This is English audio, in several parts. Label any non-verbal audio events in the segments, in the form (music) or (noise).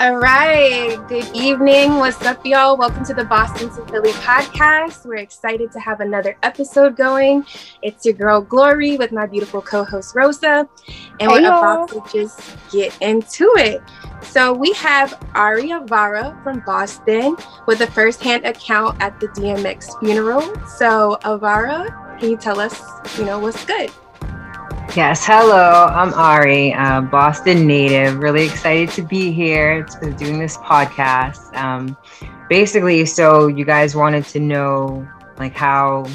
All right. Good evening. What's up, y'all? Welcome to the Boston to Philly podcast. We're excited to have another episode going. It's your girl Glory with my beautiful co-host Rosa, and we're about to just get into it. So we have Ari Avara from Boston with a first-hand account at the DMX funeral. So Avara, can you tell us, you know, what's good? Yes, hello. I'm Ari, uh, Boston native. Really excited to be here to doing this podcast. Um, basically, so you guys wanted to know like how.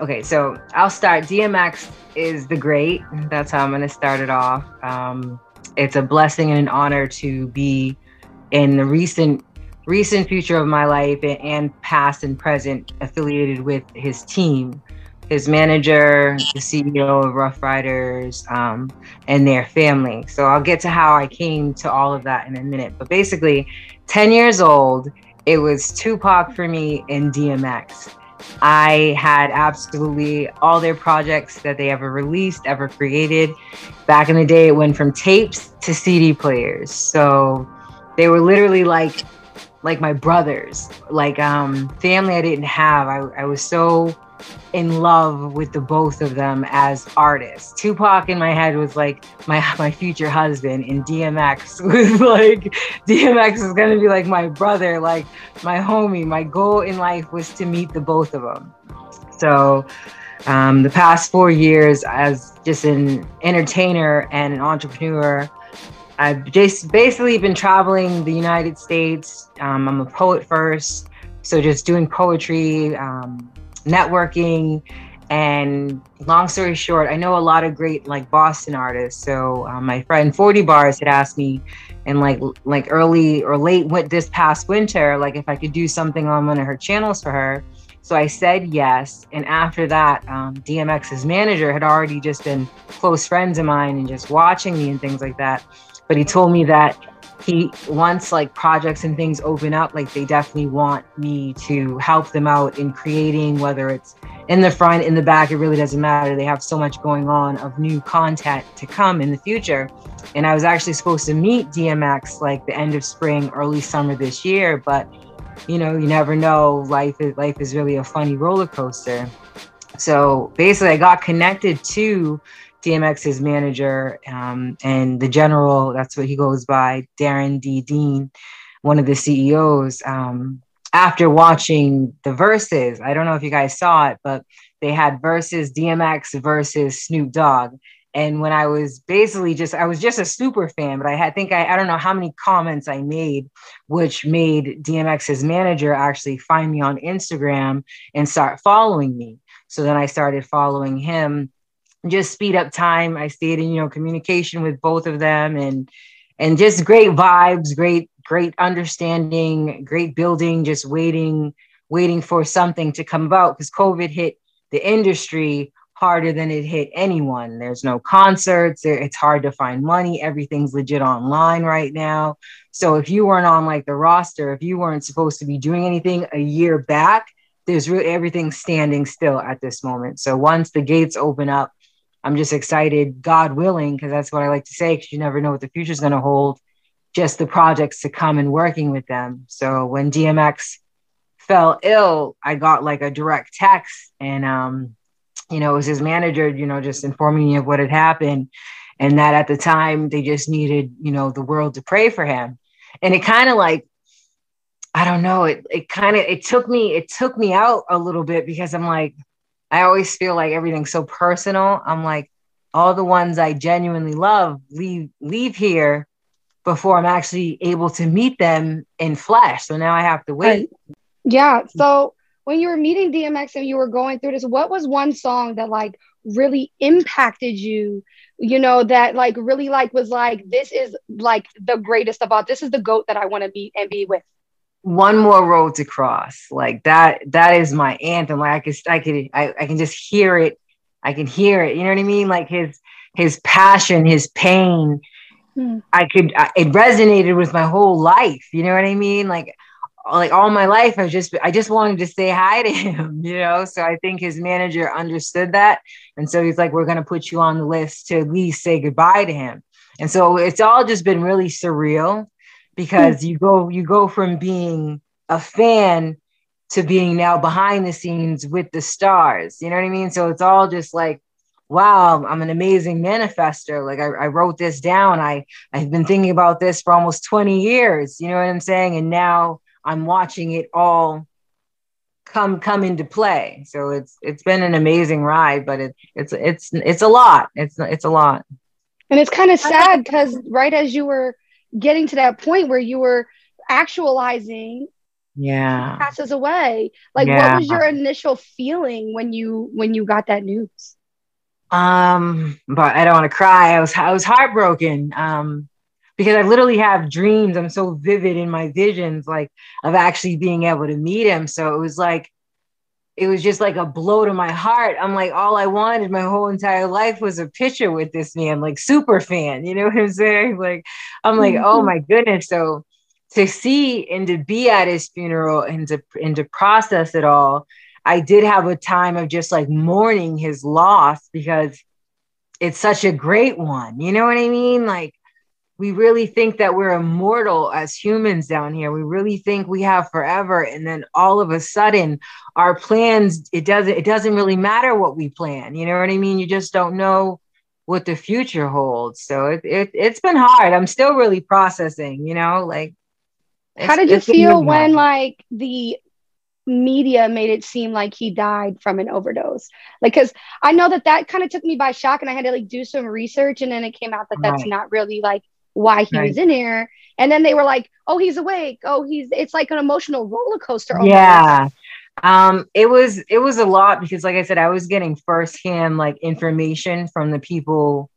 Okay, so I'll start. DMX is the great. That's how I'm going to start it off. Um, it's a blessing and an honor to be in the recent recent future of my life and past and present affiliated with his team his manager, the CEO of Ruff Ryders, um, and their family. So I'll get to how I came to all of that in a minute. But basically, 10 years old, it was Tupac for me in DMX. I had absolutely all their projects that they ever released, ever created. Back in the day, it went from tapes to CD players. So they were literally like like my brothers, like um family I didn't have. I, I was so in love with the both of them as artists. Tupac in my head was like my (laughs) my future husband, and DMX (laughs) was like DMX is gonna be like my brother, like my homie. My goal in life was to meet the both of them. So um, the past four years as just an entertainer and an entrepreneur. I've just basically been traveling the United States. Um, I'm a poet first, so just doing poetry, um, networking and long story short i know a lot of great like boston artists. So um, my friend 40 bars had asked me in like like early or late what this past winter like if i could do something on one of her channels for her. So i said yes and after that um, dmx's manager had already just been close friends of mine and just watching me and things like that. But he told me that he once like projects and things open up like they definitely want me to help them out in creating whether it's in the front in the back it really doesn't matter. They have so much going on of new content to come in the future. And i was actually supposed to meet dmx like the end of spring early summer this year but you know you never know. Life is life is really a funny roller coaster. So basically i got connected to DMX's manager um, and the general, that's what he goes by, Darren D. Dean, one of the CEOs. Um, after watching the Verzuz, I don't know if you guys saw it, but they had versus DMX versus Snoop Dogg. And when I was basically just, I was just a super fan, but I had, think I, I don't know how many comments I made, which made DMX's manager actually find me on Instagram and start following me. So then I started following him just speed up time. I stayed in, you know, communication with both of them and and just great vibes, great, great understanding, great building, just waiting, waiting for something to come about because COVID hit the industry harder than it hit anyone. There's no concerts, it's hard to find money, everything's legit online right now. So if you weren't on like the roster, if you weren't supposed to be doing anything a year back, there's really everything standing still at this moment. So once the gates open up, I'm just excited, God willing, because that's what I like to say, because you never know what the future is going to hold, just the projects to come and working with them. So when DMX fell ill, I got like a direct text and, um, you know, it was his manager, you know, just informing me of what had happened. And that at the time they just needed, you know, the world to pray for him. And it kind of like, I don't know, it, it kind of, it took me, it took me out a little bit because I'm like, I always feel like everything's so personal. I'm like, all the ones I genuinely love leave leave here before I'm actually able to meet them in flesh. So now I have to wait. Yeah. So when you were meeting DMX and you were going through this, what was one song that like really impacted you? You know, that like really like was like, this is like the greatest of all. This is the goat that I want to be and be with one more road to cross. Like that that is my anthem. Like i could i could I, I can just hear it. I can hear it. You know what i mean? Like his his passion his pain. Hmm. i could I, it resonated with my whole life. You know what i mean? Like like all my life i just i just wanted to say hi to (laughs) him you know? So i think his manager understood that. And so he's like we're going to put you on the list to at least say goodbye to him. And so it's all just been really surreal because hmm. you go you go from being a fan to being now behind the scenes with the stars. You know what I mean? So it's all just like, wow, I'm an amazing manifester. Like I, I wrote this down. I I've been thinking about this for almost 20 years. You know what I'm saying? And now I'm watching it all come come into play. So it's it's been an amazing ride, but it, it's it's it's a lot. It's it's a lot. And it's kind of sad because right as you were getting to that point where you were actualizing yeah. passes away. Like yeah. what was your initial feeling when you when you got that news? Um but i don't want to cry. I was i was heartbroken um because i literally have dreams. I'm so vivid in my visions like of actually being able to meet him. So it was like it was just like a blow to my heart. I'm like all i wanted my whole entire life was a picture with this man like super fan you know what i'm saying? Like i'm like oh mm-hmm. oh my goodness. So to see and to be at his funeral and to and to process it all i did have a time of just like mourning his loss because it's such a great one you know what i mean? Like we really think that we're immortal as humans down here. We really think we have forever and then all of a sudden our plans it doesn't it doesn't really matter what we plan you know what i mean? You just don't know what the future holds. So it, it it's been hard. I'm still really processing you know like how did you feel when like the media made it seem like he died from an overdose? Like, because I know that that kind of took me by shock, and I had to like do some research, and then it came out that that's right. not really like why he right. was in there. And then they were like, "Oh, he's awake. Oh, he's." It's like an emotional roller coaster. Almost. Yeah. Um, it was it was a lot because, like I said, I was getting firsthand like information from the people,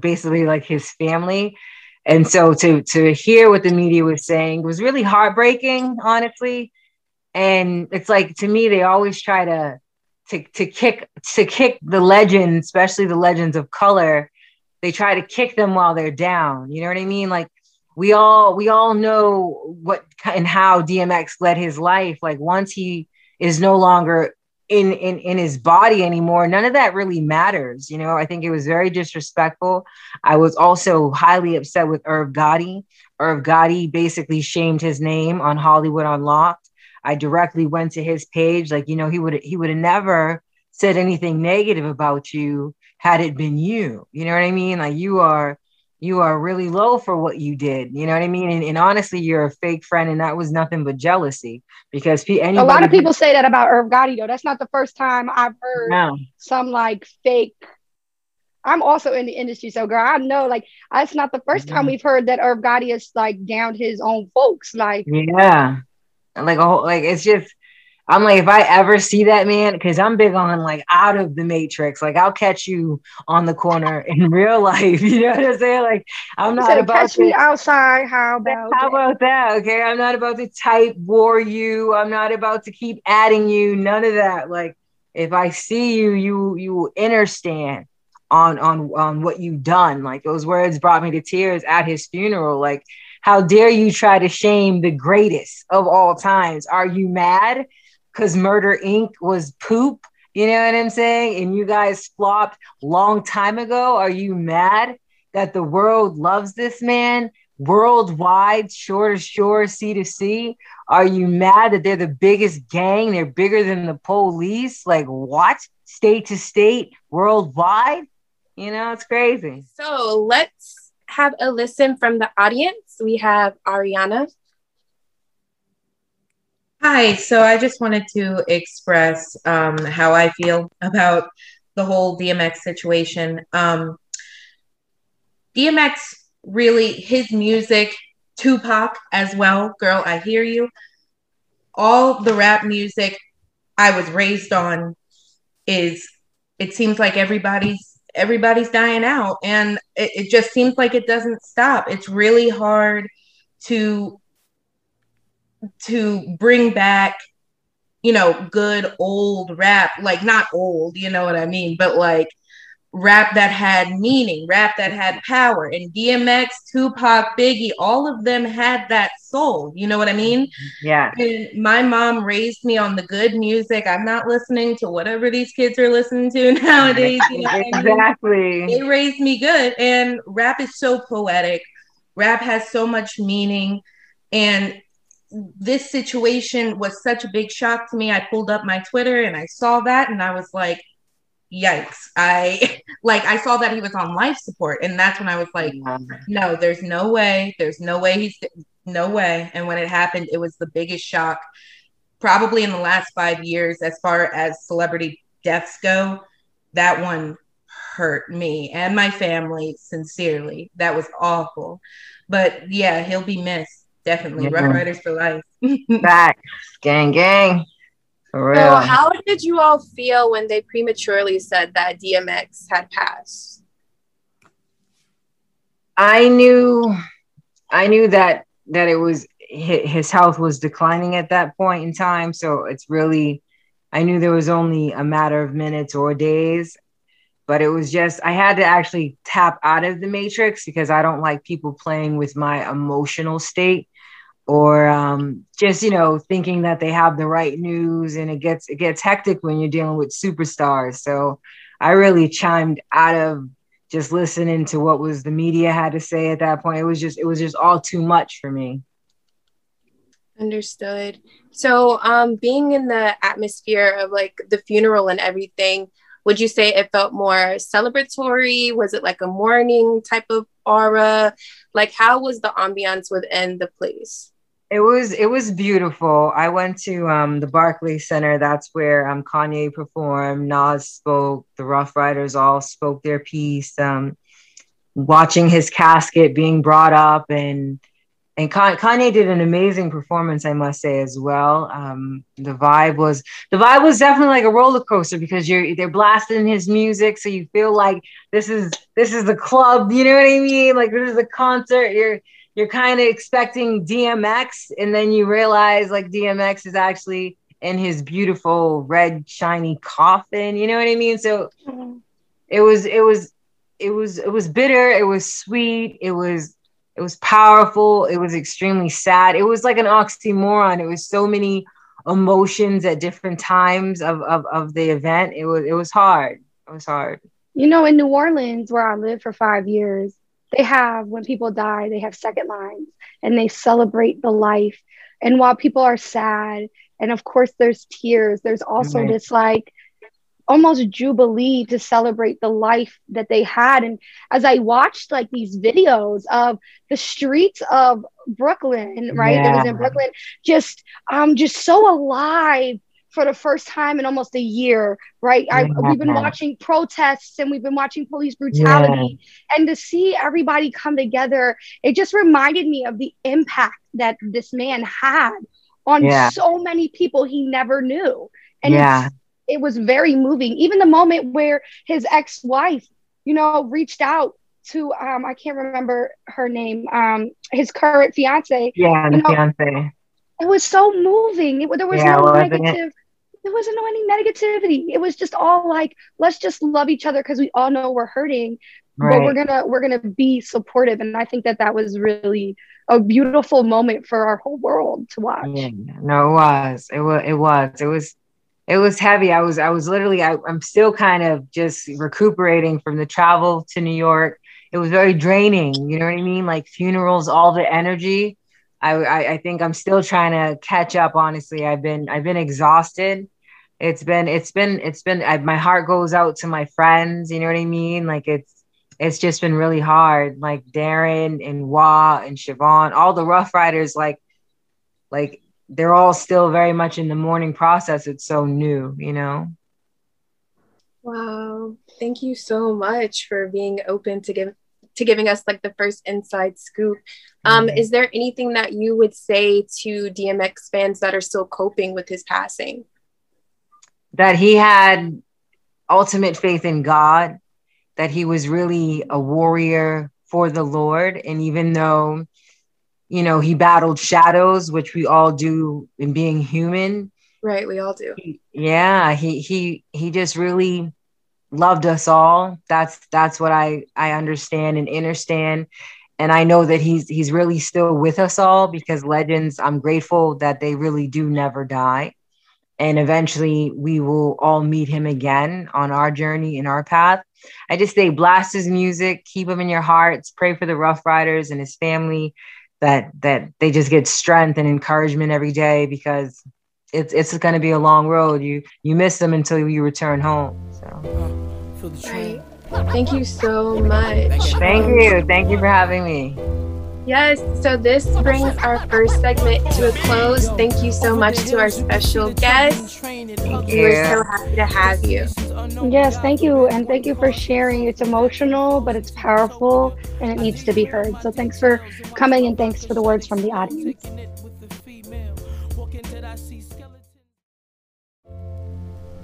basically like his family and so to to hear what the media was saying was really heartbreaking honestly and it's like to me they always try to to, to kick to kick the legends especially the legends of color they try to kick them while they're down. You know what i mean? Like we all we all know what and how dmx led his life. Like once he is no longer in in in his body anymore none of that really matters. You know i think it was very disrespectful. I was also highly upset with irv gotti. Irv gotti basically shamed his name on hollywood unlocked. I directly went to his page. Like you know he would he would have never said anything negative about you had it been you you know what i mean like you are you are really low for what you did. You know what I mean? And, and honestly, you're a fake friend, and that was nothing but jealousy. Because anybody, a lot of people say that about Irv Gotti, though. That's not the first time I've heard no. some like fake. I'm also in the industry, so girl, I know like that's not the 1st mm-hmm. time we've heard that Irv Gotti is like downed his own folks. Like, yeah, like a whole, like it's just I'm like, if I ever see that man, because I'm big on like out of the matrix, like I'll catch you on the corner (laughs) in real life. (laughs) You know what I'm saying? Like I'm not about catch to, me outside. How about how about that? Okay, I'm not about to type war you. I'm not about to keep adding you. None of that. Like if I see you, you you understand on on on what you've done. Like those words brought me to tears at his funeral. Like how dare you try to shame the greatest of all times? Are you mad? Because Murder Inc. was poop. You know what I'm saying? And you guys flopped long time ago. Are you mad that the world loves this man worldwide, shore to shore, sea to sea? Are you mad that they're the biggest gang? They're bigger than the police? Like what? State to state, worldwide? You know, it's crazy. So let's have a listen from the audience. We have Ariana. Hi, so I just wanted to express um, how I feel about the whole DMX situation. Um, DMX really, his music, Tupac as well, girl, I hear you. All the rap music I was raised on is, it seems like everybody's everybody's dying out, and it, it just seems like it doesn't stop. It's really hard to to bring back you know good old rap like not old you know what i mean but like rap that had meaning rap that had power. And dmx tupac biggie all of them had that soul you know what i mean? Yeah. And my mom raised me on the good music. I'm not listening to whatever these kids are listening to (laughs) nowadays you know exactly I mean? they raised me good. And rap is so poetic. Rap has so much meaning. And this situation was such a big shock to me. I pulled up my Twitter and I saw that and I was like, yikes. I (laughs) like I saw that he was on life support and that's when I was like, no, there's no way. There's no way he's no way. And when it happened, it was the biggest shock probably in the last 5 years as far as celebrity deaths go. That one hurt me and my family sincerely. That was awful. But yeah, he'll be missed. Definitely. Mm-hmm. Ruff Ryders for life. (laughs) (laughs) Back. Gang, gang. For real. So, how did you all feel when they prematurely said that DMX had passed? I knew, I knew that that it was his health was declining at that point in time. So it's really, I knew there was only a matter of minutes or days but it was just I had to actually tap out of the matrix because I don't like people playing with my emotional state or um, just you know thinking that they have the right news and it gets it gets hectic when you're dealing with superstars. So I really chimed out of just listening to what was the media had to say at that point. It was just it was just all too much for me. Understood. So um being in the atmosphere of like the funeral and everything would you say it felt more celebratory? Was it like a mourning type of aura? Like how was the ambiance within the place? It was it was beautiful. I went to um, the Barclays Center. That's where um, Kanye performed. Nas spoke. The Ruff Ryders all spoke their piece. Um, watching his casket being brought up and and Kanye did an amazing performance, I must say as well. Um, the vibe was the vibe was definitely like a roller coaster because you're they're blasting his music, so you feel like this is this is the club. You know what I mean? Like this is a concert. You're you're kind of expecting DMX, and then you realize like DMX is actually in his beautiful red shiny coffin. You know what I mean? So mm-hmm. it was it was it was it was bitter. It was sweet. It was it was powerful. It was extremely sad. It was like an oxymoron. It was so many emotions at different times of, of, of the event. It was it was hard. It was hard. You know, in New Orleans, where I lived for five years, they have when people die, they have second lines and they celebrate the life. And while people are sad, and of course there's tears, there's also right. this like almost jubilee to celebrate the life that they had and as i watched like these videos of the streets of brooklyn right yeah. it was in brooklyn just um just so alive for the first time in almost a year, right? I, we've been watching protests and we've been watching police brutality, yeah. and to see everybody come together, it just reminded me of the impact that this man had on yeah. so many people he never knew. And yeah it was very moving. Even the moment where his ex-wife, you know, reached out to um I can't remember her name, um his current fiance. Yeah, the know, fiance. It was so moving. It, there was yeah, no negative. It? There wasn't no any negativity. It was just all like, let's just love each other because we all know we're hurting, right. but we're gonna we're gonna be supportive. And I think that that was really a beautiful moment for our whole world to watch. Yeah, no, it was. It was. It was. It was it was heavy. I was I was literally I, I'm still kind of just recuperating from the travel to New York. It was very draining. You know what I mean? Like funerals, all the energy. I, I, I think I'm still trying to catch up. Honestly, I've been I've been exhausted. It's been it's been it's been I, my heart goes out to my friends. You know what I mean? Like it's it's just been really hard. Like Darren and Waah and Siobhan, all the Ruff Ryders. Like like they're all still very much in the mourning process. It's so new, you know? Wow. Thank you so much for being open to give to giving us like the first inside scoop. Um, mm-hmm. is there anything that you would say to DMX fans that are still coping with his passing? That he had ultimate faith in God, that he was really a warrior for the Lord. And even though you know, he battled shadows, which we all do in being human. Right, we all do. He, yeah, he he he just really loved us all. That's that's what I I understand and understand. And I know that he's he's really still with us all because legends, I'm grateful that they really do never die. And eventually we will all meet him again on our journey in our path. I just say blast his music, keep him in your hearts, pray for the Ruff Ryders and his family that that they just get strength and encouragement every day because it's it's going to be a long road. You you miss them until you return home. So. Right. Thank you so much. Thank you. Thank you for having me. Yes, so this brings our first segment to a close. Thank you so much to our special guest. Thank you. We're so happy to have you. Yes, thank you. And thank you for sharing. It's emotional, but it's powerful and it needs to be heard. So thanks for coming and thanks for the words from the audience.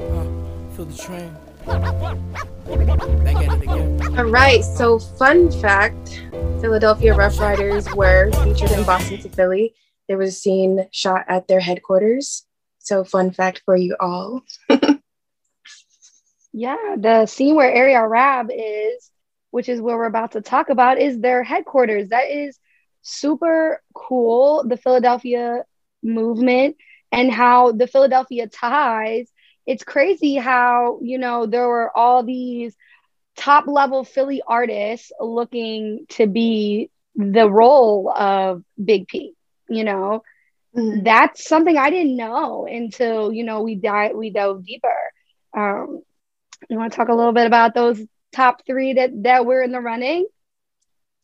Ah, feel the train. All right, so fun fact Philadelphia Ruff Ryders were featured in Boston to Philly. There was a scene shot at their headquarters. So, fun fact for you all. (laughs) yeah, the scene where Ar-Ab is, which is where we're about to talk about, is their headquarters. That is super cool. The Philadelphia movement and how the Philadelphia ties it's crazy how, you know, there were all these top level Philly artists looking to be the role of Big P, you know. Mm-hmm. That's something I didn't know until, you know, we died we dove deeper. Um, you want to talk a little bit about those top three that that were in the running?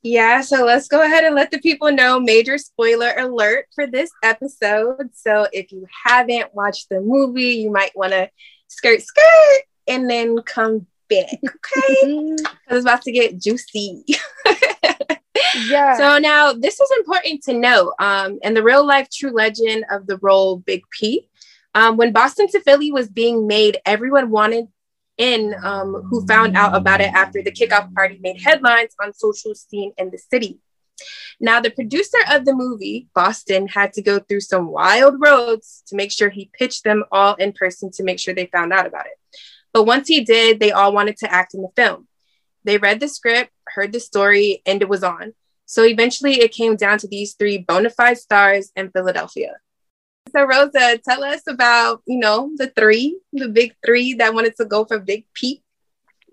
Yeah, so let's go ahead and let the people know major spoiler alert for this episode. So if you haven't watched the movie, you might want to skirt, skirt, and then come back, (laughs) okay? Because it's about to get juicy. (laughs) yeah. So now this is important to know. Um, and the real life true legend of the role Big P. Um, when Boston to Philly was being made, everyone wanted in um, who found out about it after the kickoff party made headlines on social scene in the city. Now, the producer of the movie, Boston, had to go through some wild roads to make sure he pitched them all in person to make sure they found out about it. But once he did, they all wanted to act in the film. They read the script, heard the story, and it was on. So eventually it came down to these three bona fide stars in Philadelphia. So Rosa, tell us about, you know, the three, the big three that wanted to go for Big P.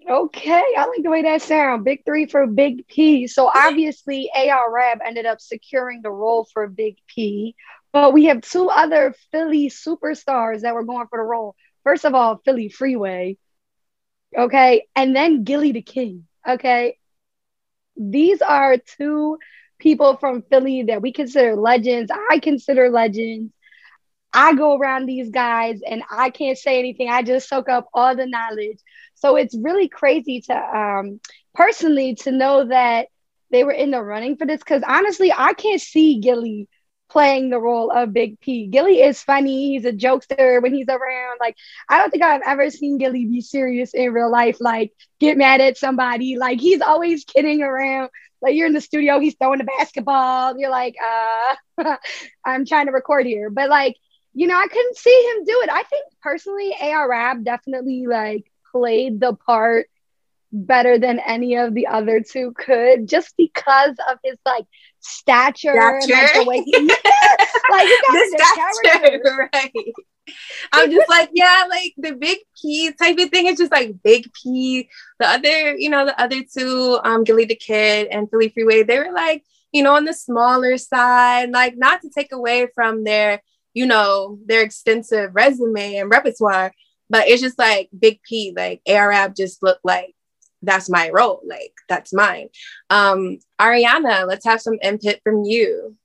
Okay, I like the way that sounds. Big three for Big P. So obviously Ar-Ab ended up securing the role for Big P. But we have two other Philly superstars that were going for the role. First of all, Philly Freeway. Okay. And then Gillie the Kid. Okay. These are two people from Philly that we consider legends. I consider legends. I go around these guys and I can't say anything. I just soak up all the knowledge. So it's really crazy to um, personally to know that they were in the running for this because honestly, I can't see Gillie playing the role of Big P. Gillie is funny. He's a jokester when he's around. Like, I don't think I've ever seen Gillie be serious in real life, like get mad at somebody. Like, he's always kidding around. Like, you're in the studio, he's throwing the basketball. You're like, uh, (laughs) I'm trying to record here. But like, you know, I couldn't see him do it. I think personally, Ar-Ab definitely like played the part better than any of the other two could, just because of his like stature, stature. and like the way he (laughs) like got the stature, (laughs) right. I'm just like, yeah, like the big P type of thing is just like big P. The other, you know, the other two, um, Gillie the Kid and Philly Freeway, they were like, you know, on the smaller side, like not to take away from their you know, their extensive resume and repertoire. But it's just like Big P, like Ar-Ab just looked like that's my role, like that's mine. Um, Ariana, let's have some input from you.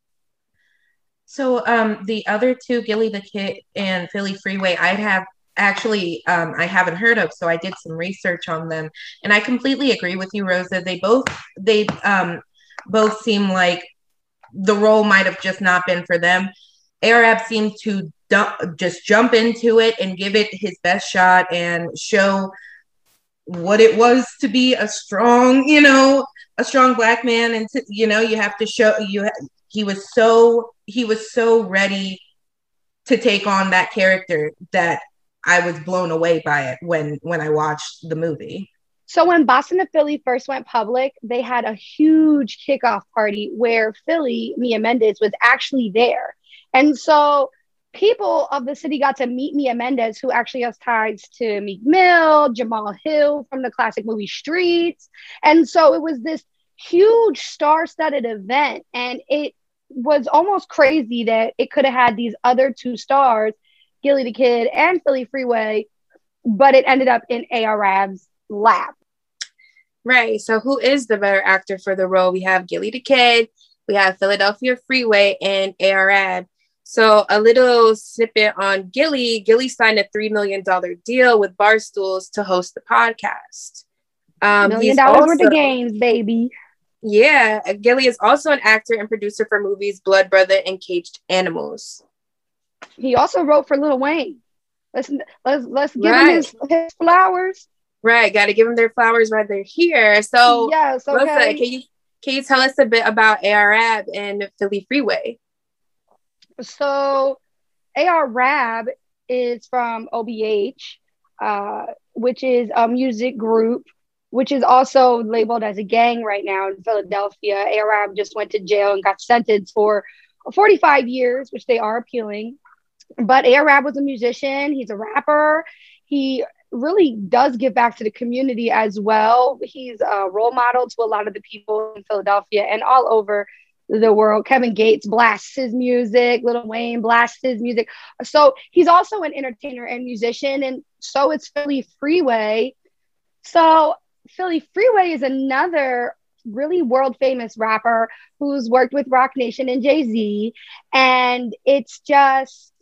So um, the other two, Gillie the Kid and Philly Freeway, I have actually um, I haven't heard of, so I did some research on them, and I completely agree with you, Rosa. They both they um, both seem like the role might have just not been for them. Ar-Ab seemed to dump, just jump into it and give it his best shot and show what it was to be a strong, you know, a strong black man. And to, you know, you have to show you. He was so he was so ready to take on that character that I was blown away by it when when I watched the movie. So when Boston to Philly first went public, they had a huge kickoff party where Philly, Mia Mendez, was actually there. And so people of the city got to meet Mia Mendez, who actually has ties to Meek Mill, Jamal Hill from the classic movie Streets. And so it was this huge star studded event. And it was almost crazy that it could have had these other two stars, Gillie the Kid and Philly Freeway, but it ended up in Ar-Ab's lap. Right. So who is the better actor for the role? We have Gilly the Kid, we have Philadelphia Freeway, and Ar-Ab. So a little snippet on Gillie. Gillie signed a $3 million deal with Barstools to host the podcast. Um, Million dollars worth of games, baby. Yeah, Gillie is also an actor and producer for movies Blood Brother and Caged Animals. He also wrote for Lil Wayne. Let's let's let's give right. him his, his flowers. Right, got to give them their flowers while they're here. So, yes, okay. Rosa, can you can you tell us a bit about Ar-Ab and Philly Freeway? So, Ar-Ab is from OBH, uh, which is a music group, which is also labeled as a gang right now in Philadelphia. Ar-Ab just went to jail and got sentenced for 45 years, which they are appealing. But Ar-Ab was a musician. He's a rapper. He really does give back to the community as well. He's a role model to a lot of the people in Philadelphia and all over the world. Kevin Gates blasts his music, Lil Wayne blasts his music. So he's also an entertainer and musician, and so it's Philly Freeway. So Philly Freeway is another really world famous rapper who's worked with Roc Nation and Jay Z, and it's just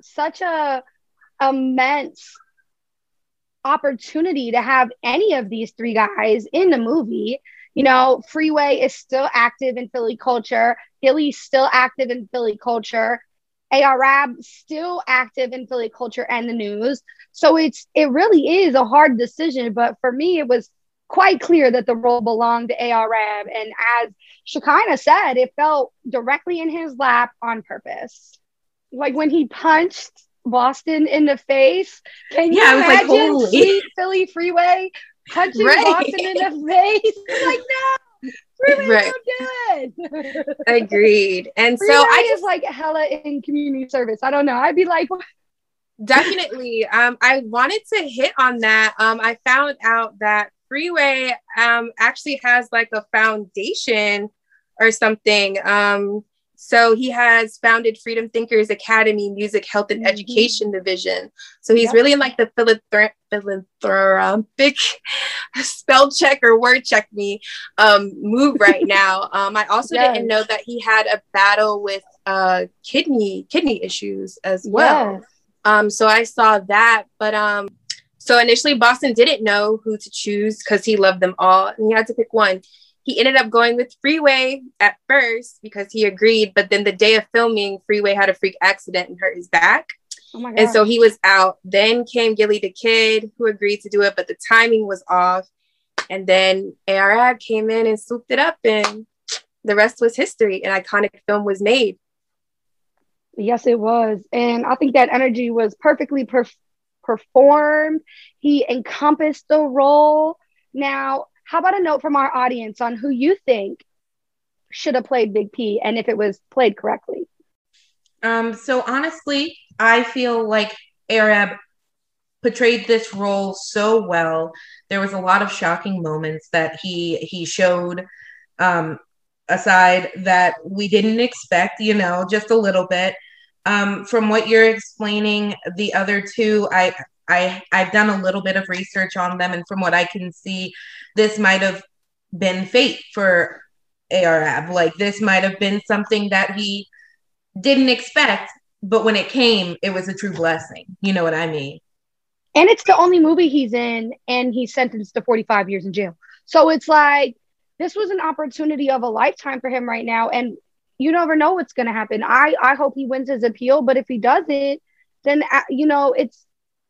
such a immense opportunity to have any of these three guys in the movie. You know, Freeway is still active in Philly culture. Gillie's still active in Philly culture. Ar-Ab still active in Philly culture and the news. So it's it really is a hard decision, but for me it was quite clear that the role belonged to Ar-Ab and as Shekinah said, it felt directly in his lap on purpose. Like when he punched Boston in the face. Can you yeah, imagine like, Philly Freeway punching right. Boston in the face? like, no. Freeway, right. don't do it. (laughs) Agreed. And Freeway so I just like hella in community service. I don't know. I'd be like, what? definitely. Um, I wanted to hit on that. Um, I found out that Freeway um actually has like a foundation or something. Um, so he has founded Freedom Thinkers Academy Music Health and mm-hmm. Education Division. So he's yep. really in like the philanthropic (laughs) spell check or word check me um, move right (laughs) now. Um, I also yes. didn't know that he had a battle with uh, kidney kidney issues as well. Yes. Um, so I saw that, but um, so initially Boston didn't know who to choose because he loved them all, and he had to pick one he ended up going with Freeway at first because he agreed, but then the day of filming, Freeway had a freak accident and hurt his back. Oh and so he was out. Then came Gillie the Kid, who agreed to do it, but the timing was off. And then Ar-Ab came in and swooped it up, and the rest was history. An iconic film was made. Yes, it was. And I think that energy was perfectly perf- performed. He encompassed the role. Now, how about a note from our audience on who you think should have played Big P and if it was played correctly? Um, so honestly, I feel like Ar-Ab portrayed this role so well. There was a lot of shocking moments that he he showed um, aside that we didn't expect, you know, just a little bit. Um, from what you're explaining, the other two, I I I've done a little bit of research on them, and from what I can see, this might have been fate for Ar-Ab. Like this might have been something that he didn't expect, but when it came, it was a true blessing. You know what I mean? And it's the only movie he's in, and he's sentenced to 45 years in jail. So it's like this was an opportunity of a lifetime for him right now, and you never know what's going to happen. I I hope he wins his appeal, but if he doesn't, then uh, you know it's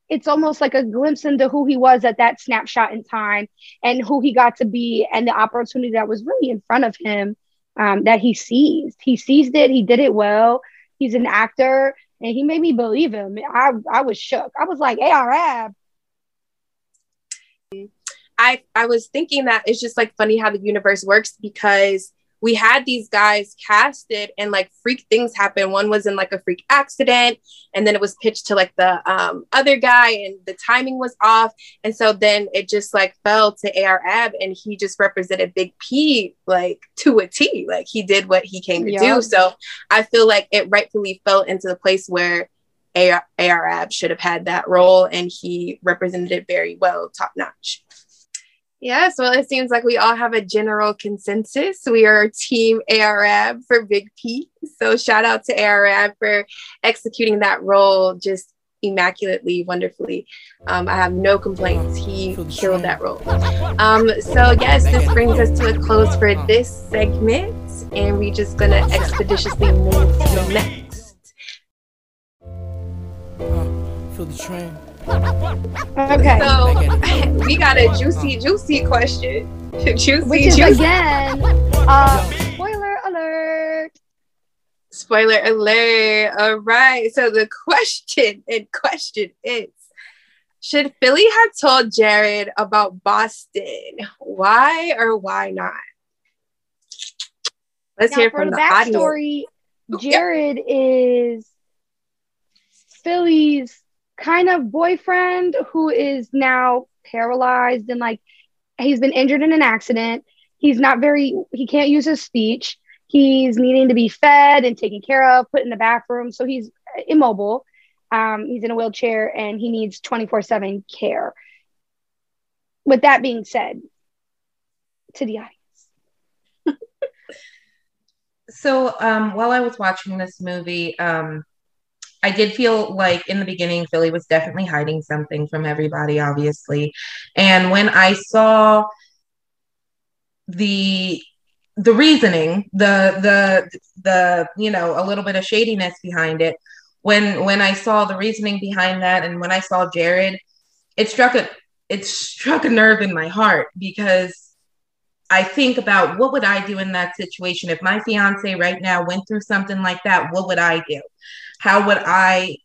it's almost like a glimpse into who he was at that snapshot in time and who he got to be and the opportunity that was really in front of him um, that he seized. He seized it. He did it well. He's an actor and he made me believe him. I, I was shook. I was like, Ar-Ab. I, I was thinking that it's just like funny how the universe works because we had these guys casted and like freak things happen. One was in like a freak accident, and then it was pitched to like the um, other guy, and the timing was off. And so then it just like fell to Ar-Ab, and he just represented Big P like to a T. Like he did what he came to yep. do. So I feel like it rightfully fell into the place where AR, Ar-Ab should have had that role, and he represented it very well, top notch. Yes, well, it seems like we all have a general consensus. We are Team Ar-Ab for Big P. So shout out to Ar-Ab for executing that role just immaculately, wonderfully. Um, I have no complaints. He killed that role. Um, so yes, this brings us to a close for this segment, and we're just gonna expeditiously move to the next. Uh, feel the train. Okay. So (laughs) we got a juicy, juicy question. (laughs) Juicy, Which is juicy. again, uh, spoiler alert. Spoiler alert. All right. So the question (laughs) in question is Should Philly have told Jared about Boston? Why or why not? Let's now, hear from the, the backstory. Audience. Jared yep. is Philly's kind of boyfriend who is now paralyzed and like he's been injured in an accident. He's not very, he can't use his speech. He's needing to be fed and taken care of, put in the bathroom. So he's immobile. Um, he's in a wheelchair and he needs 24 7 care. With that being said, to the audience. (laughs) so um, while I was watching this movie, um, I did feel like in the beginning, Philly was definitely hiding something from everybody, obviously. And when I saw the the reasoning, the the the you know a little bit of shadiness behind it, when when I saw the reasoning behind that, and when I saw Jared, it struck a it struck a nerve in my heart because I think about what would I do in that situation if my fiance right now went through something like that, what would I do? How would I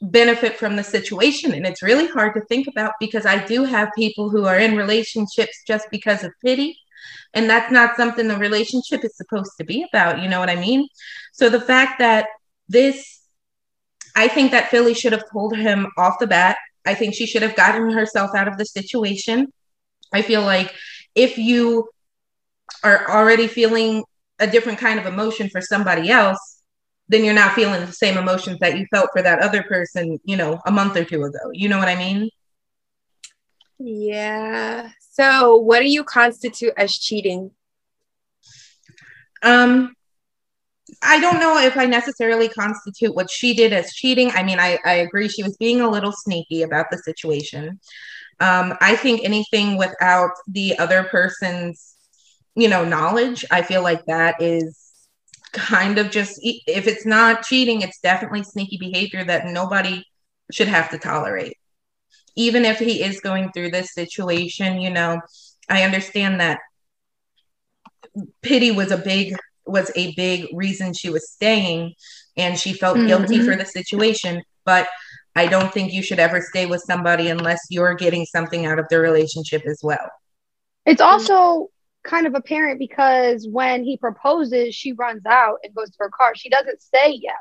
benefit from the situation? And it's really hard to think about because I do have people who are in relationships just because of pity. And that's not something the relationship is supposed to be about. You know what I mean? So the fact that this, I think that Philly should have told him off the bat. I think she should have gotten herself out of the situation. I feel like if you are already feeling a different kind of emotion for somebody else, then you're not feeling the same emotions that you felt for that other person, you know, a month or two ago. You know what I mean? Yeah. So, what do you constitute as cheating? Um, I don't know if I necessarily constitute what she did as cheating. I mean, I, I agree she was being a little sneaky about the situation. Um, I think anything without the other person's, you know, knowledge, I feel like that is kind of just if it's not cheating, it's definitely sneaky behavior that nobody should have to tolerate. Even if he is going through this situation, you know, I understand that pity was a big was a big reason she was staying and she felt mm-hmm. guilty for the situation, but I don't think you should ever stay with somebody unless you're getting something out of the relationship as well. It's also kind of apparent because when he proposes, she runs out and goes to her car. She doesn't say yes.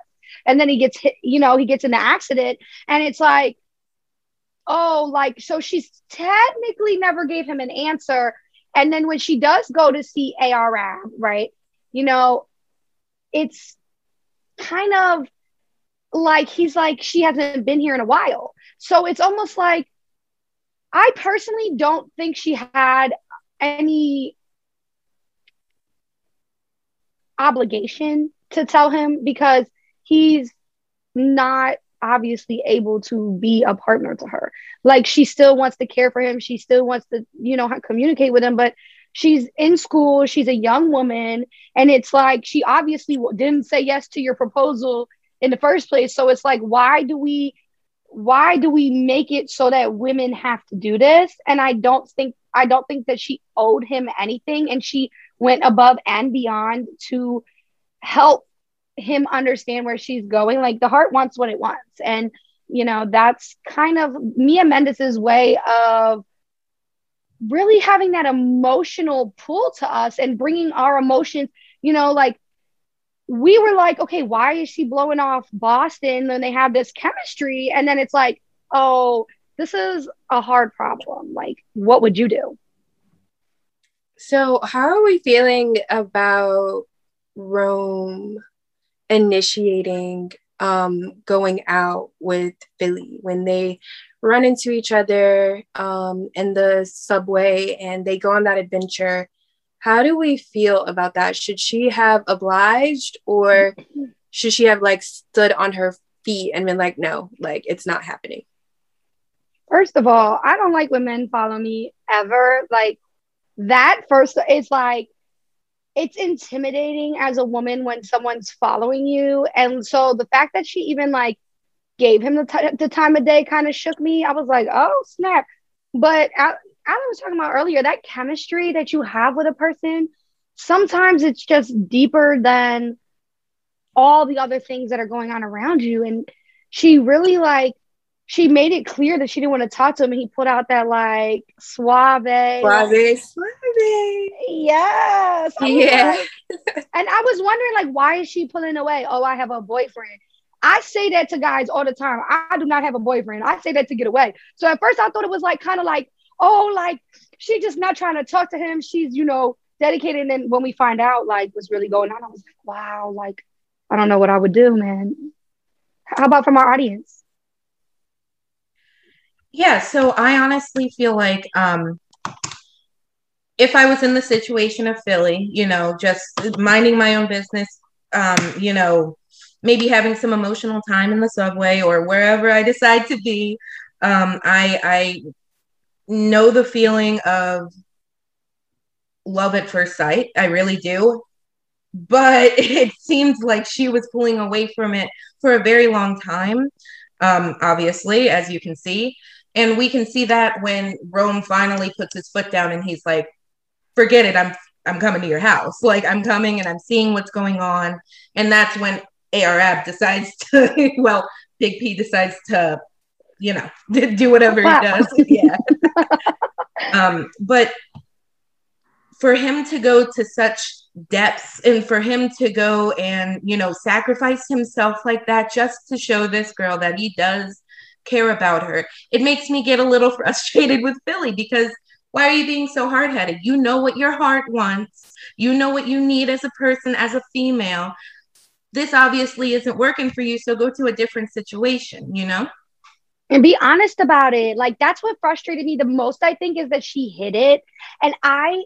And then he gets hit, you know, he gets in the accident and it's like, oh, like, so she's technically never gave him an answer. And then when she does go to see ARM, right, you know, it's kind of like he's like, she hasn't been here in a while. So it's almost like, I personally don't think she had any obligation to tell him because he's not obviously able to be a partner to her. Like she still wants to care for him. She still wants to, you know, communicate with him, but she's in school. She's a young woman. And it's like she obviously didn't say yes to your proposal in the first place. So it's like, why do we, why do we make it so that women have to do this? And I don't think, I don't think that she owed him anything. And she went above and beyond to help him understand where she's going. Like the heart wants what it wants. And, you know, that's kind of Mia Mendez's way of really having that emotional pull to us and bringing our emotions, you know, like we were like, okay, why is she blowing off Boston when they have this chemistry? And then it's like, oh, this is a hard problem. Like, what would you do? So, how are we feeling about Rome initiating um, going out with Philly when they run into each other um, in the subway and they go on that adventure? How do we feel about that? Should she have obliged or should she have like stood on her feet and been like, no, like it's not happening? First of all, I don't like when men follow me ever. Like that first, it's like, it's intimidating as a woman when someone's following you. And so the fact that she even like gave him the, t- the time of day kind of shook me. I was like, oh, snap. But I, I was talking about earlier, that chemistry that you have with a person, sometimes it's just deeper than all the other things that are going on around you. And she really like she made it clear that she didn't want to talk to him and he put out that like suave. Suave suave. Yes yeah. and i was wondering like why is she pulling away? Oh i have a boyfriend. I say that to guys all the time. I do not have a boyfriend. I say that to get away. So at first i thought it was like kind of like oh like she's just not trying to talk to him. She's you know dedicated. And then when we find out like what's really going on i was like wow like i don't know what i would do man. How about from our audience yeah, so I honestly feel like um, if I was in the situation of Philly, you know, just minding my own business, um, you know, maybe having some emotional time in the subway or wherever I decide to be, um, I I know the feeling of love at first sight. I really do. But (laughs) it seems like she was pulling away from it for a very long time. Um, obviously, as you can see. And we can see that when Rome finally puts his foot down and he's like, forget it, I'm I'm coming to your house. Like I'm coming and I'm seeing what's going on. And that's when Ar-Ab decides (laughs) to, well, Big P decides to, you know, (laughs) do whatever he does. (laughs) yeah. um, but for him to go to such depths and for him to go and, you know, sacrifice himself like that just to show this girl that he does care about her. It makes me get a little (laughs) frustrated with Philly because why are you being so hard headed? You know what your heart wants, you know what you need as a person, as a female. This obviously isn't working for you, so go to a different situation, you know? And be honest about it. Like, that's what frustrated me the most, I think, is that she hid it. And I,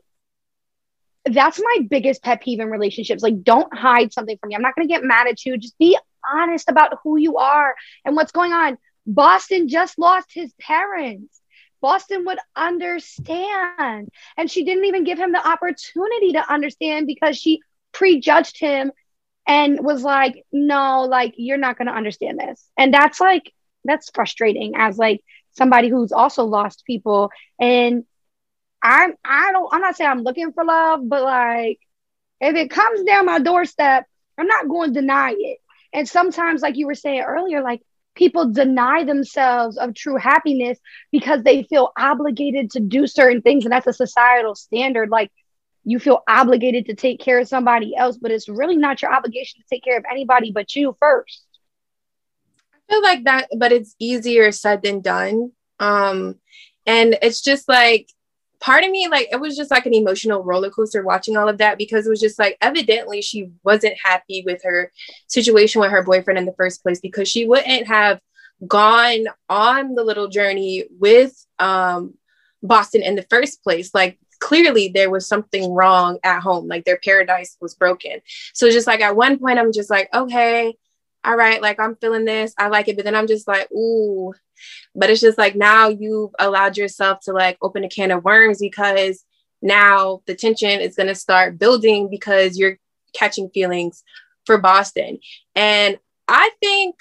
that's my biggest pet peeve in relationships. Like, don't hide something from me. I'm not going to get mad at you. Just be honest about who you are and what's going on. Boston just lost his parents. Boston would understand. And she didn't even give him the opportunity to understand because she prejudged him and was like, no, like, you're not going to understand this. And that's like, that's frustrating as like somebody who's also lost people. And I'm, I don't, I'm not saying I'm looking for love, but like, if it comes down my doorstep, I'm not going to deny it. And sometimes, like you were saying earlier, like people deny themselves of true happiness because they feel obligated to do certain things and that's a societal standard. Like you feel obligated to take care of somebody else but it's really not your obligation to take care of anybody but you first. I feel like that but it's easier said than done. Um and it's just like part of me like it was just like an emotional roller coaster watching all of that because it was just like evidently she wasn't happy with her situation with her boyfriend in the first place because she wouldn't have gone on the little journey with um Boston in the first place. Like clearly there was something wrong at home like their paradise was broken. So just like at one point I'm just like okay all right like I'm feeling this I like it but then I'm just like ooh but it's just like now you've allowed yourself to like open a can of worms because now the tension is going to start building because you're catching feelings for Boston. And I think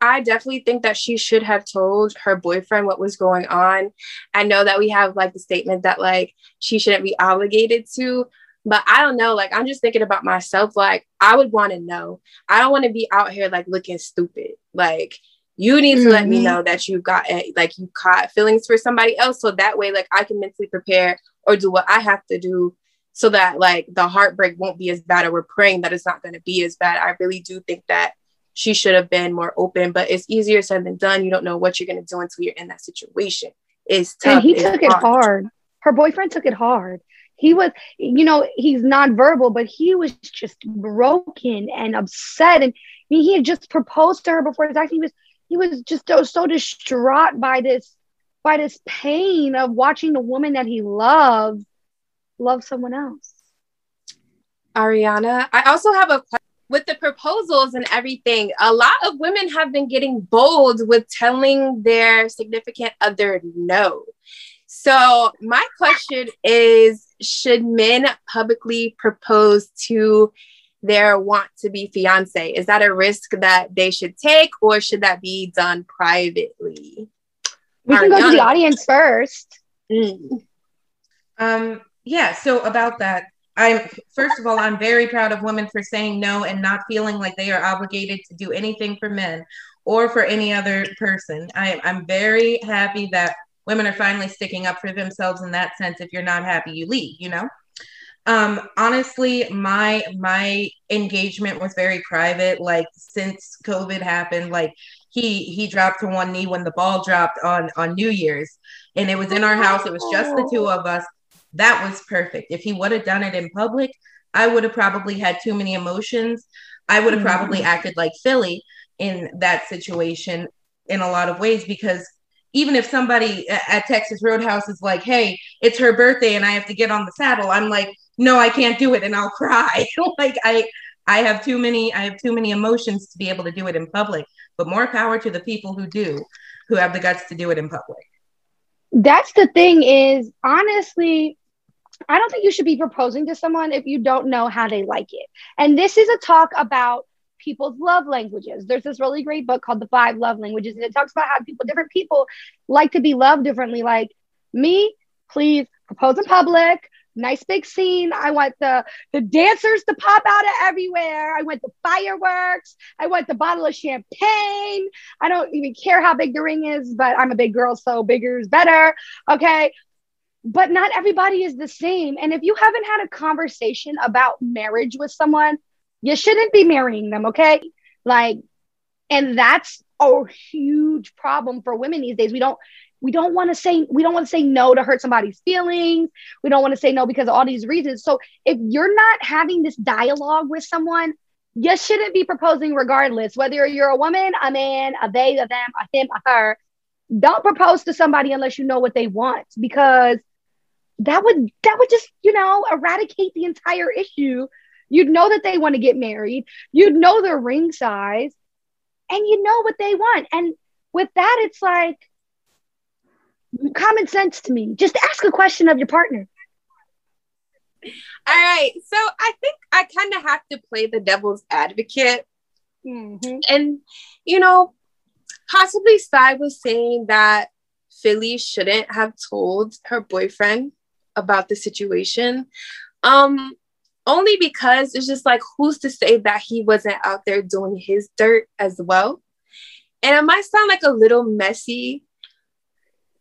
I definitely think that she should have told her boyfriend what was going on. I know that we have like the statement that like she shouldn't be obligated to, but I don't know. Like, I'm just thinking about myself. Like, I would want to know. I don't want to be out here like looking stupid. Like, You need to mm-hmm. let me mm-hmm. know that you got like you caught feelings for somebody else, so that way, like I can mentally prepare or do what I have to do, so that like the heartbreak won't be as bad. Or we're praying that it's not going to be as bad. I really do think that she should have been more open, but it's easier said than done. You don't know what you're going to do until you're in that situation. It's tough. And he took it hard. Her boyfriend took it hard. He was, you know, he's nonverbal, but he was just broken and upset. And I mean, he had just proposed to her before his accident. He was, he was just so, so distraught by this, by this pain of watching the woman that he loved love someone else. Ariana, I also have a question with the proposals and everything, a lot of women have been getting bold with telling their significant other no. So, my question is Should men publicly propose to their want to be fiance? Is that a risk that they should take, or should that be done privately? We can go to the audience first. Mm. Um, yeah, so about that, I'm first of all, I'm very proud of women for saying no and not feeling like they are obligated to do anything for men or for any other person. I, I'm very happy that women are finally sticking up for themselves in that sense. If you're not happy, you leave, you know? Um, honestly, my my engagement was very private. Like since COVID happened, like he he dropped to one knee when the ball dropped on on New Year's, and it was in our house. It was just the two of us. That was perfect. If he would have done it in public, I would have probably had too many emotions. I would have mm-hmm. probably acted like Philly in that situation in a lot of ways because even if somebody at Texas Roadhouse is like, "Hey, it's her birthday and I have to get on the saddle," I'm like, "No, I can't do it," and I'll (laughs) cry. like I, I have too many, I have too many emotions to be able to do it in public. But more power to the people who do, who have the guts to do it in public. That's the thing. Is honestly, I don't think you should be proposing to someone if you don't know how they like it. And this is a talk about people's love languages. There's this really great book called The Five Love Languages, and it talks about how people, different people, like to be loved differently. Like me, please propose in public. Nice big scene. I want the the dancers to pop out of everywhere. I want the fireworks. I want the bottle of champagne. I don't even care how big the ring is, but I'm a big girl, so bigger is better. Okay but not everybody is the same. And if you haven't had a conversation about marriage with someone, you shouldn't be marrying them, okay? Like, and that's a huge problem for women these days. We don't we don't want to say we don't want to say no to hurt somebody's feelings. We don't want to say no because of all these reasons. So if you're not having this dialogue with someone, you shouldn't be proposing regardless, whether you're a woman, a man, a they, a them, a him, a her. Don't propose to somebody unless you know what they want because that would that would just you know eradicate the entire issue you'd know that they want to get married. You'd know their ring size. And you know what they want. And with that it's like common sense to me. Just ask a question of your partner. All right. So i think i kind of have to play the devil's advocate. Mm-hmm. and you know possibly Sai was saying that Philly shouldn't have told her boyfriend about the situation. Um, only because it's just like, who's to say that he wasn't out there doing his dirt as well? And it might sound like a little messy,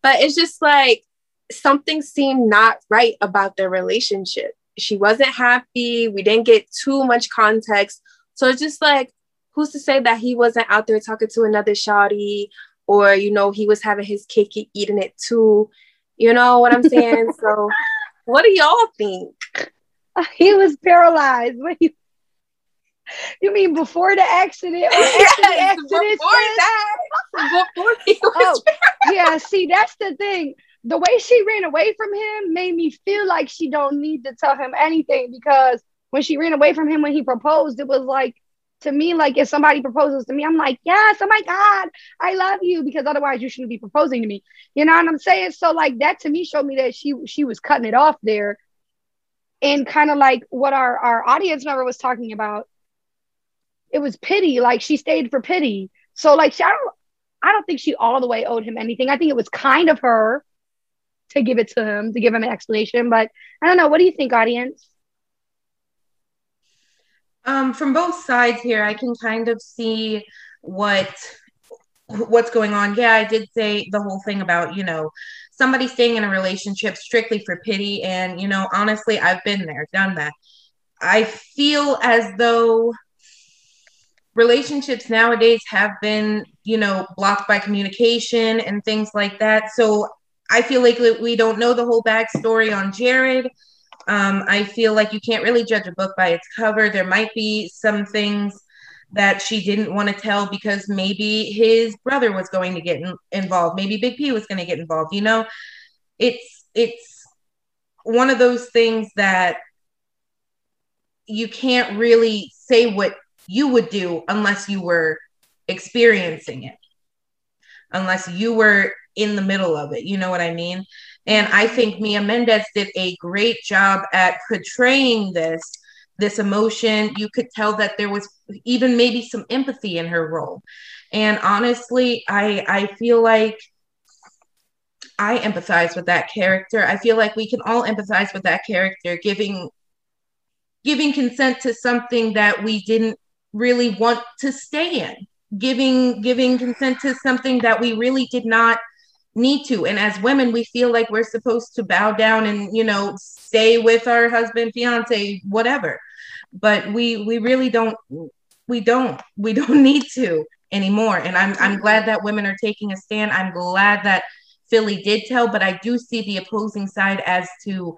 but it's just like something seemed not right about their relationship. She wasn't happy. We didn't get too much context. So it's just like, who's to say that he wasn't out there talking to another shawty or, you know, he was having his cake eating it too you know what I'm saying? (laughs) so, what do y'all think? (laughs) He was paralyzed. What you, you mean before the accident or yes, the accident? Before that. Before he (laughs) was oh, yeah. See, that's the thing. The way she ran away from him made me feel like she don't need to tell him anything because when she ran away from him when he proposed, it was like to me, like if somebody proposes to me, I'm like, yes, oh my God, I love you, because otherwise you shouldn't be proposing to me. You know what I'm saying? So like that to me showed me that she she was cutting it off there. And kind of like what our, our audience member was talking about, it was pity. Like she stayed for pity. So like she, I don't I don't think she all the way owed him anything. I think it was kind of her to give it to him, to give him an explanation. But I don't know. What do you think, audience? Um, from both sides here, I can kind of see what what's going on. Yeah, I did say the whole thing about, you know, somebody staying in a relationship strictly for pity. And, you know, honestly, I've been there, done that. I feel as though relationships nowadays have been, you know, blocked by communication and things like that. So I feel like we don't know the whole backstory on Jared. Um, I feel like you can't really judge a book by its cover. There might be some things that she didn't want to tell because maybe his brother was going to get in- involved. Maybe big p was going to get involved you know? It's it's one of those things that you can't really say what you would do unless you were experiencing it. Unless you were in the middle of it you know what i mean? And i think mia mendez did a great job at portraying this this emotion. You could tell that there was even maybe some empathy in her role. And honestly, I I feel like I empathize with that character. I feel like we can all empathize with that character giving giving consent to something that we didn't really want to stay in. Giving giving consent to something that we really did not need to and as women we feel like we're supposed to bow down and you know stay with our husband fiance whatever. But we we really don't we don't we don't (laughs) need to anymore. And i'm i'm glad that women are taking a stand. I'm glad that philly did tell but i do see the opposing side as to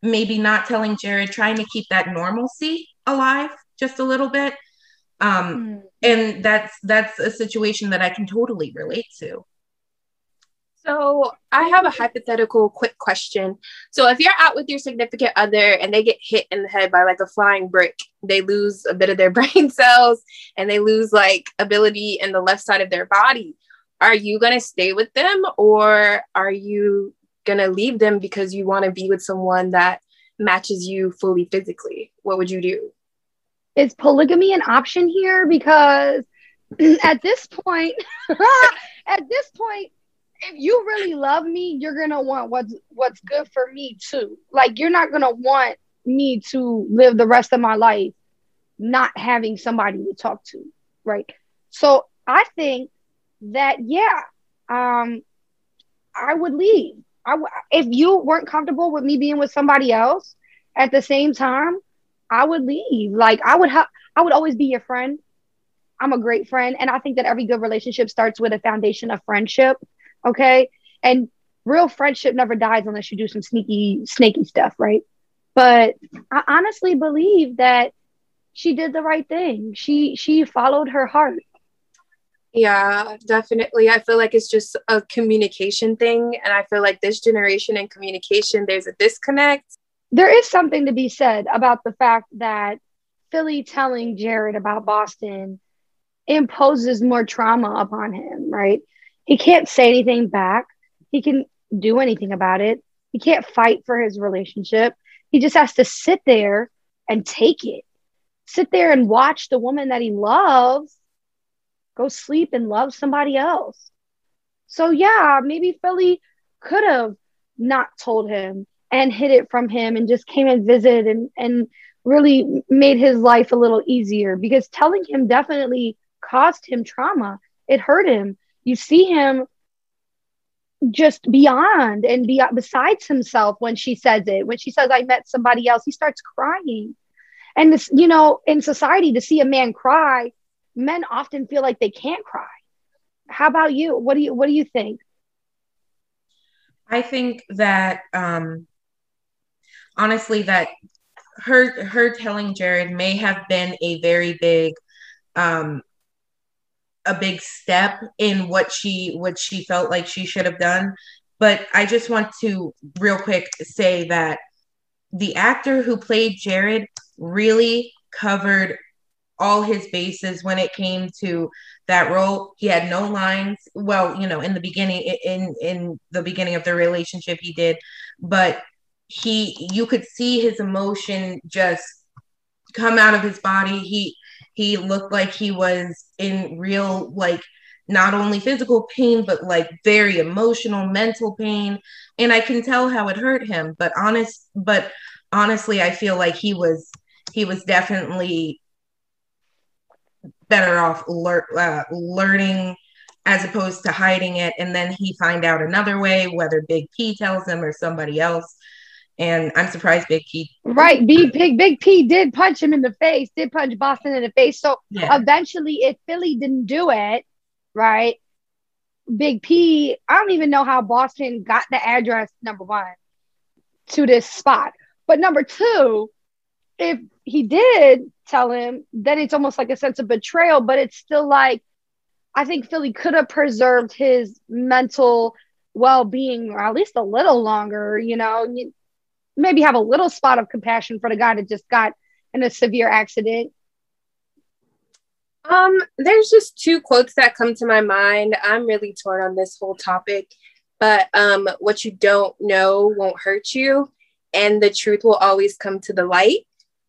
maybe not telling jared trying to keep that normalcy alive just a little bit. Um mm. and that's that's a situation that i can totally relate to so I have a hypothetical quick question. So if you're out with your significant other and they get hit in the head by like a flying brick, they lose a bit of their (laughs) brain cells and they lose like ability in the left side of their body. Are you going to stay with them or are you going to leave them because you want to be with someone that matches you fully physically? What would you do? Is polygamy an option here? Because (clears throat) at this point, (laughs) at this point, if you really love me, you're gonna want what's what's good for me too. Like you're not gonna want me to live the rest of my life not having somebody to talk to, right? So I think that yeah, um, I would leave. I w- if you weren't comfortable with me being with somebody else at the same time, I would leave. Like I would have, I would always be your friend. I'm a great friend, and I think that every good relationship starts with a foundation of friendship Okay. And real friendship never dies unless you do some sneaky, snaky stuff, right? But I honestly believe that she did the right thing. She she followed her heart. Yeah, definitely. I feel like it's just a communication thing. And I feel like this generation and communication, there's a disconnect. There is something to be said about the fact that Philly telling Jared about Boston imposes more trauma upon him, right? He can't say anything back. He can do anything about it. He can't fight for his relationship. He just has to sit there and take it. Sit there and watch the woman that he loves go sleep and love somebody else. So yeah, maybe Philly could have not told him and hid it from him and just came and visited and and really made his life a little easier because telling him definitely caused him trauma. It hurt him you see him just beyond and be besides himself when she says it. When she says, I met somebody else, he starts crying. And this, you know, in society, to see a man cry, men often feel like they can't cry. How about you? What do you what do you think? I think that um honestly that her her telling Jared may have been a very big um a big step in what she what she felt like she should have done. But i just want to real quick say that the actor who played jared really covered all his bases when it came to that role. He had no lines. Well you know in the beginning in in the beginning of the relationship he did. But he you could see his emotion just come out of his body. He he looked like he was in real like not only physical pain but like very emotional mental pain. And i can tell how it hurt him but honest but honestly i feel like he was he was definitely better off lear- uh, learning as opposed to hiding it. And then he find out another way whether big p tells him or somebody else and i'm surprised big p Right. Big Big Big P did punch him in the face, did punch Boston in the face. So Yeah. eventually if Philly didn't do it, right? Big P, I don't even know how Boston got the address, number one, to this spot. But number two, if he did tell him, then it's almost like a sense of betrayal, but it's still like I think Philly could have preserved his mental well being or at least a little longer, you know, maybe have a little spot of compassion for the guy that just got in a severe accident. Um, there's just two quotes that come to my mind. I'm really torn on this whole topic, but um, what you don't know won't hurt you, and the truth will always come to the light.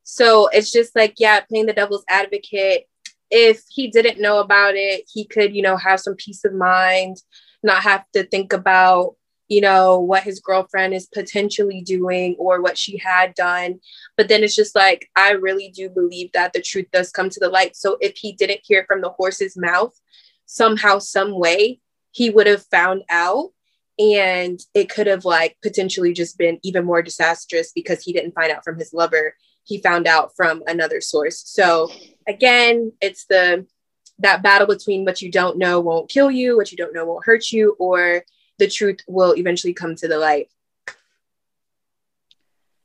So it's just like, yeah, playing the devil's advocate. If he didn't know about it, he could, you know, have some peace of mind, not have to think about, you know, what his girlfriend is potentially doing or what she had done. But then it's just like, I really do believe that the truth does come to the light. So if he didn't hear from the horse's mouth, somehow, some way, he would have found out. And it could have like potentially just been even more disastrous because he didn't find out from his lover. He found out from another source. So again, it's the that battle between what you don't know won't kill you, what you don't know won't hurt you, or the truth will eventually come to the light.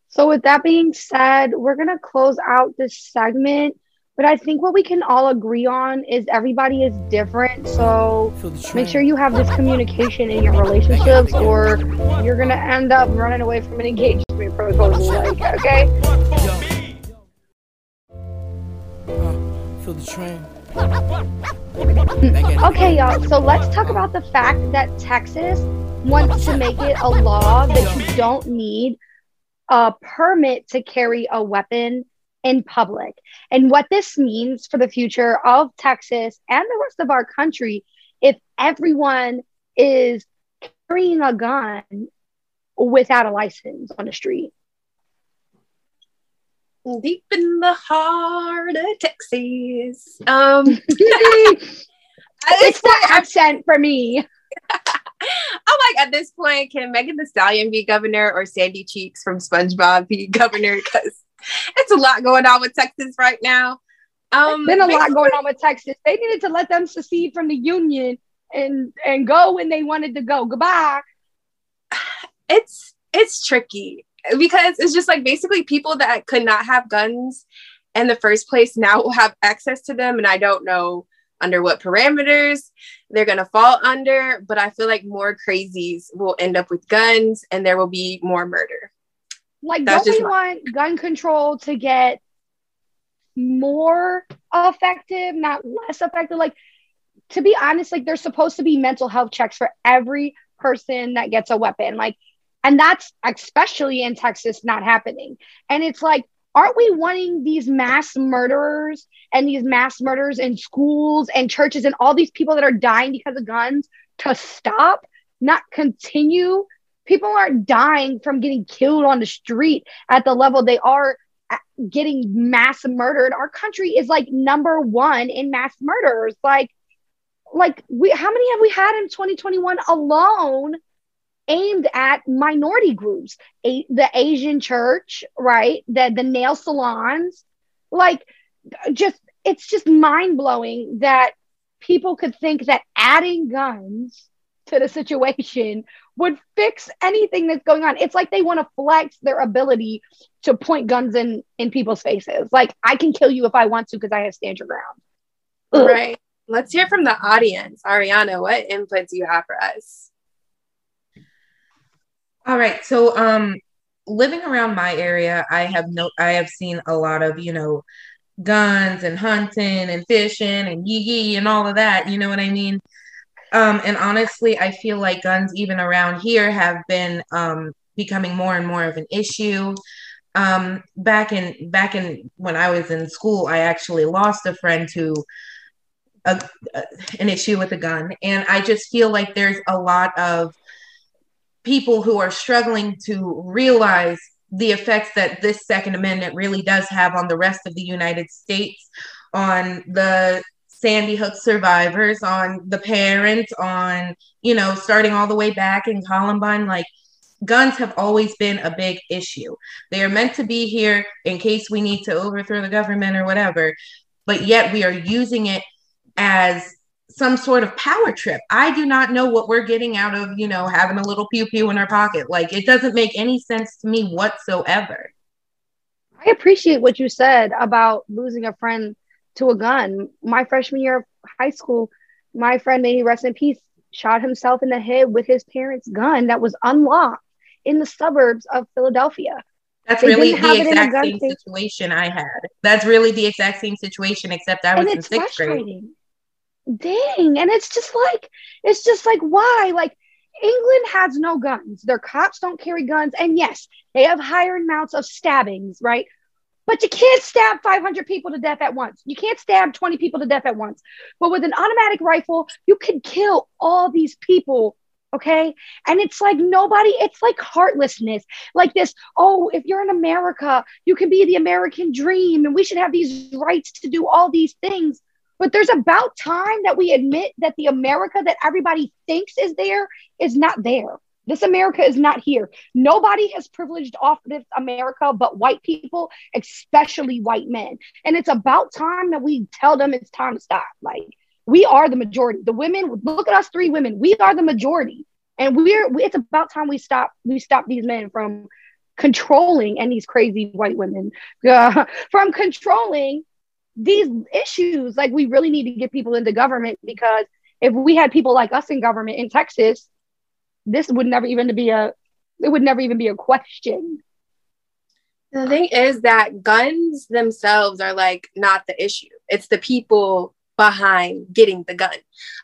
So, with that being said, we're going to close out this segment. But I think what we can all agree on is everybody is different. So, make sure you have this communication in your relationships, or you're going to end up running away from an engagement proposal. Like, okay? Ah, feel the train. Okay, y'all. So let's talk about the fact that Texas wants to make it a law that you don't need a permit to carry a weapon in public. And what this means for the future of Texas and the rest of our country, if everyone is carrying a gun without a license on the street. Deep in the heart of Texas. (laughs) Um, it's (laughs) at this the accent for me. (laughs) I'm like, at this point, can Megan Thee Stallion be governor or Sandy Cheeks from SpongeBob be governor? Because it's a lot going on with Texas right now. Um, been a lot going on with Texas. They needed to let them secede from the union and and go when they wanted to go. Goodbye. (sighs) it's it's tricky because it's just like basically people that could not have guns in the first place now will have access to them and i don't know under what parameters they're going to fall under but i feel like more crazies will end up with guns and there will be more murder Like, That's don't we my- want gun control to get more effective, not less effective? Like, to be honest, like there's supposed to be mental health checks for every person that gets a weapon. Like, and that's especially in Texas not happening. And it's like, aren't we wanting these mass murderers and these mass murders in schools and churches and all these people that are dying because of guns to stop, not continue? People aren't dying from getting killed on the street at the level they are getting mass murdered. Our country is like number one in mass murders. Like, like we how many have we had in 2021 alone aimed at minority groups A- the asian church right? The the nail salons. Like just it's just mind-blowing that people could think that adding guns to the situation would fix anything that's going on. It's like they want to flex their ability to point guns in in people's faces. Like i can kill you if i want to because i have stand your ground. Ugh. right. Let's hear from the audience. Ariana what input do you have for us All right. So um living around my area, I have no I have seen a lot of, you know, guns and hunting and fishing and yee yee and all of that, you know what I mean? Um and honestly, I feel like guns even around here have been um becoming more and more of an issue. Um back in back in when I was in school, I actually lost a friend to a, a an issue with a gun and I just feel like there's a lot of people who are struggling to realize the effects that this Second Amendment really does have on the rest of the United States, on the Sandy Hook survivors, on the parents, on, you know, starting all the way back in Columbine. Like, guns have always been a big issue. They are meant to be here in case we need to overthrow the government or whatever, but yet we are using it as some sort of power trip. I do not know what we're getting out of, you know, having a little pew pew in our pocket. Like it doesn't make any sense to me whatsoever. I appreciate what you said about losing a friend to a gun. My freshman year of high school, my friend, may he rest in peace, shot himself in the head with his parents' gun that was unlocked in the suburbs of Philadelphia. That's they really the exact same situation I had. That's really the exact same situation, except I was in sixth grade. Dang. And it's just like, it's just like, why? Like, England has no guns. Their cops don't carry guns. And yes, they have higher amounts of stabbings, right? But you can't stab 500 people to death at once. You can't stab 20 people to death at once. But with an automatic rifle, you can kill all these people. Okay. And it's like nobody, it's like heartlessness. Like this, oh, if you're in America, you can be the American dream and we should have these rights to do all these things. But there's about time that we admit that the America that everybody thinks is there is not there. This America is not here. Nobody has privileged off this America but white people, especially white men. And it's about time that we tell them it's time to stop. Like, we are the majority. The women, look at us three women. We are the majority. And we're it's about time we stop we stop these men from controlling and these crazy white women uh, (laughs) from controlling these issues like we really need to get people into government because if we had people like us in government in Texas, this would never even be a it would never even be a question. The thing is that guns themselves are like not the issue. It's the people behind getting the gun.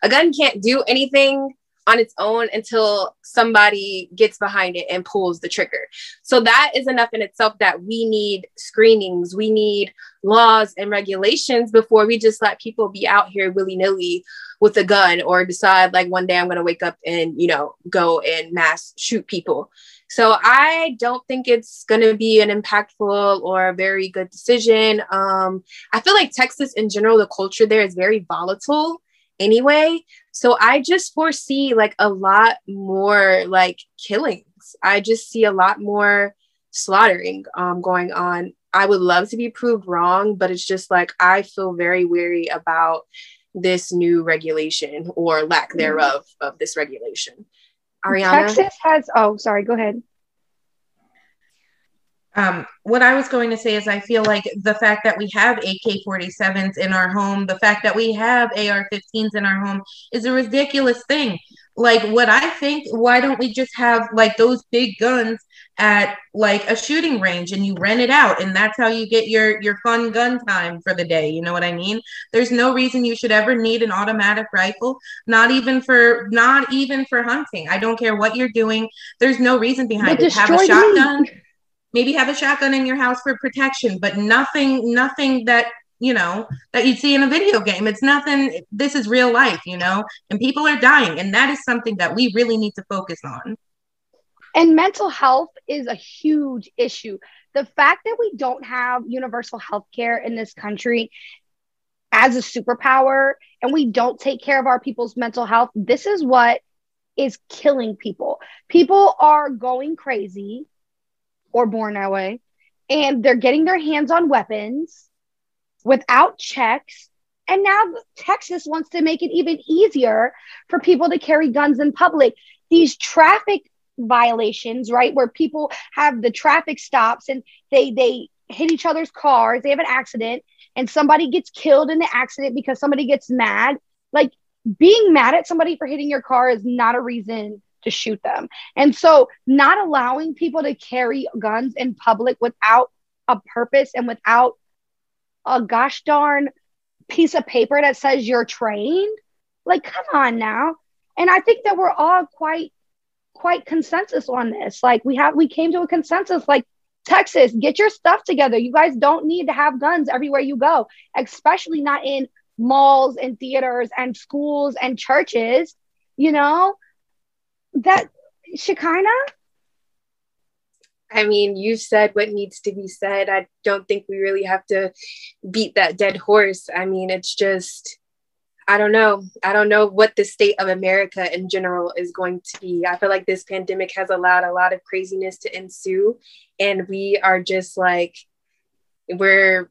A gun can't do anything on its own until somebody gets behind it and pulls the trigger. So that is enough in itself that we need screenings, we need laws and regulations before we just let people be out here willy nilly with a gun or decide like one day I'm going to wake up and, you know, go and mass shoot people. So I don't think it's going to be an impactful or a very good decision. Um, I feel like Texas in general, the culture there is very volatile anyway. So I just foresee like a lot more like killings. I just see a lot more slaughtering um, going on. I would love to be proved wrong, but it's just like I feel very weary about this new regulation or lack mm-hmm. thereof of this regulation. Ariana? Texas has, oh, sorry, go ahead. Um, what I was going to say is, I feel like the fact that we have AK 47s in our home, the fact that we have AR 15s in our home is a ridiculous thing. Like, what I think, why don't we just have like those big guns at like a shooting range and you rent it out and that's how you get your your fun gun time for the day you know what i mean? There's no reason you should ever need an automatic rifle not even for not even for hunting. I don't care what you're doing. There's no reason behind it. Have a shotgun me maybe have a shotgun in your house for protection but nothing nothing that you know that you'd see in a video game. It's nothing this is real life you know and people are dying and that is something that we really need to focus on. And mental health is a huge issue. The fact that we don't have universal health care in this country as a superpower and we don't take care of our people's mental health this is what is killing people. People are going crazy or born that way. And they're getting their hands on weapons without checks. And now Texas wants to make it even easier for people to carry guns in public. These traffic violations, right, where people have the traffic stops and they they hit each other's cars, they have an accident, and somebody gets killed in the accident because somebody gets mad. Like being mad at somebody for hitting your car is not a reason to shoot them. And so, not allowing people to carry guns in public without a purpose and without a gosh darn piece of paper that says you're trained, like, come on now. And I think that we're all quite, quite consensus on this. Like, we have, we came to a consensus, like, Texas, get your stuff together. You guys don't need to have guns everywhere you go, especially not in malls and theaters and schools and churches. You know, that Shekinah? I mean, you said what needs to be said. I don't think we really have to beat that dead horse. I mean, it's just I don't know. I don't know what the state of America in general is going to be. I feel like this pandemic has allowed a lot of craziness to ensue, and we are just like, we're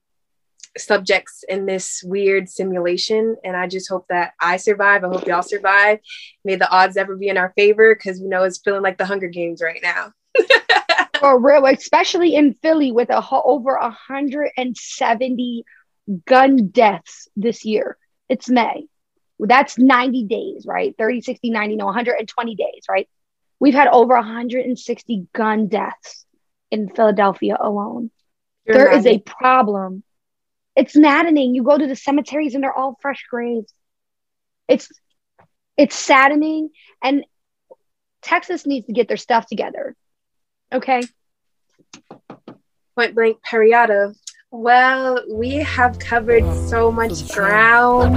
subjects in this weird simulation. And I just hope that I survive. I hope y'all survive. May the odds ever be in our favor because we know it's feeling like the Hunger Games right now. (laughs) For real, especially in Philly with a ho- over 170 gun deaths this year. It's May. That's 90 days, right? 30, 60, 90, no, 120 days, right? We've had over 160 gun deaths in Philadelphia alone. You're There is a problem. It's maddening. You go to the cemeteries and they're all fresh graves. It's it's saddening and Texas needs to get their stuff together. Okay? point blank Periata. Well, we have covered so much ground,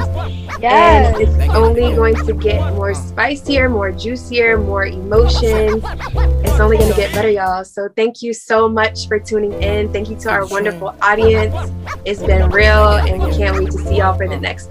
Yes. and it's only going to get more spicier, more juicier, more emotions. It's only going to get better, y'all. So, thank you so much for tuning in. Thank you to our wonderful audience. It's been real, and we can't wait to see y'all for the next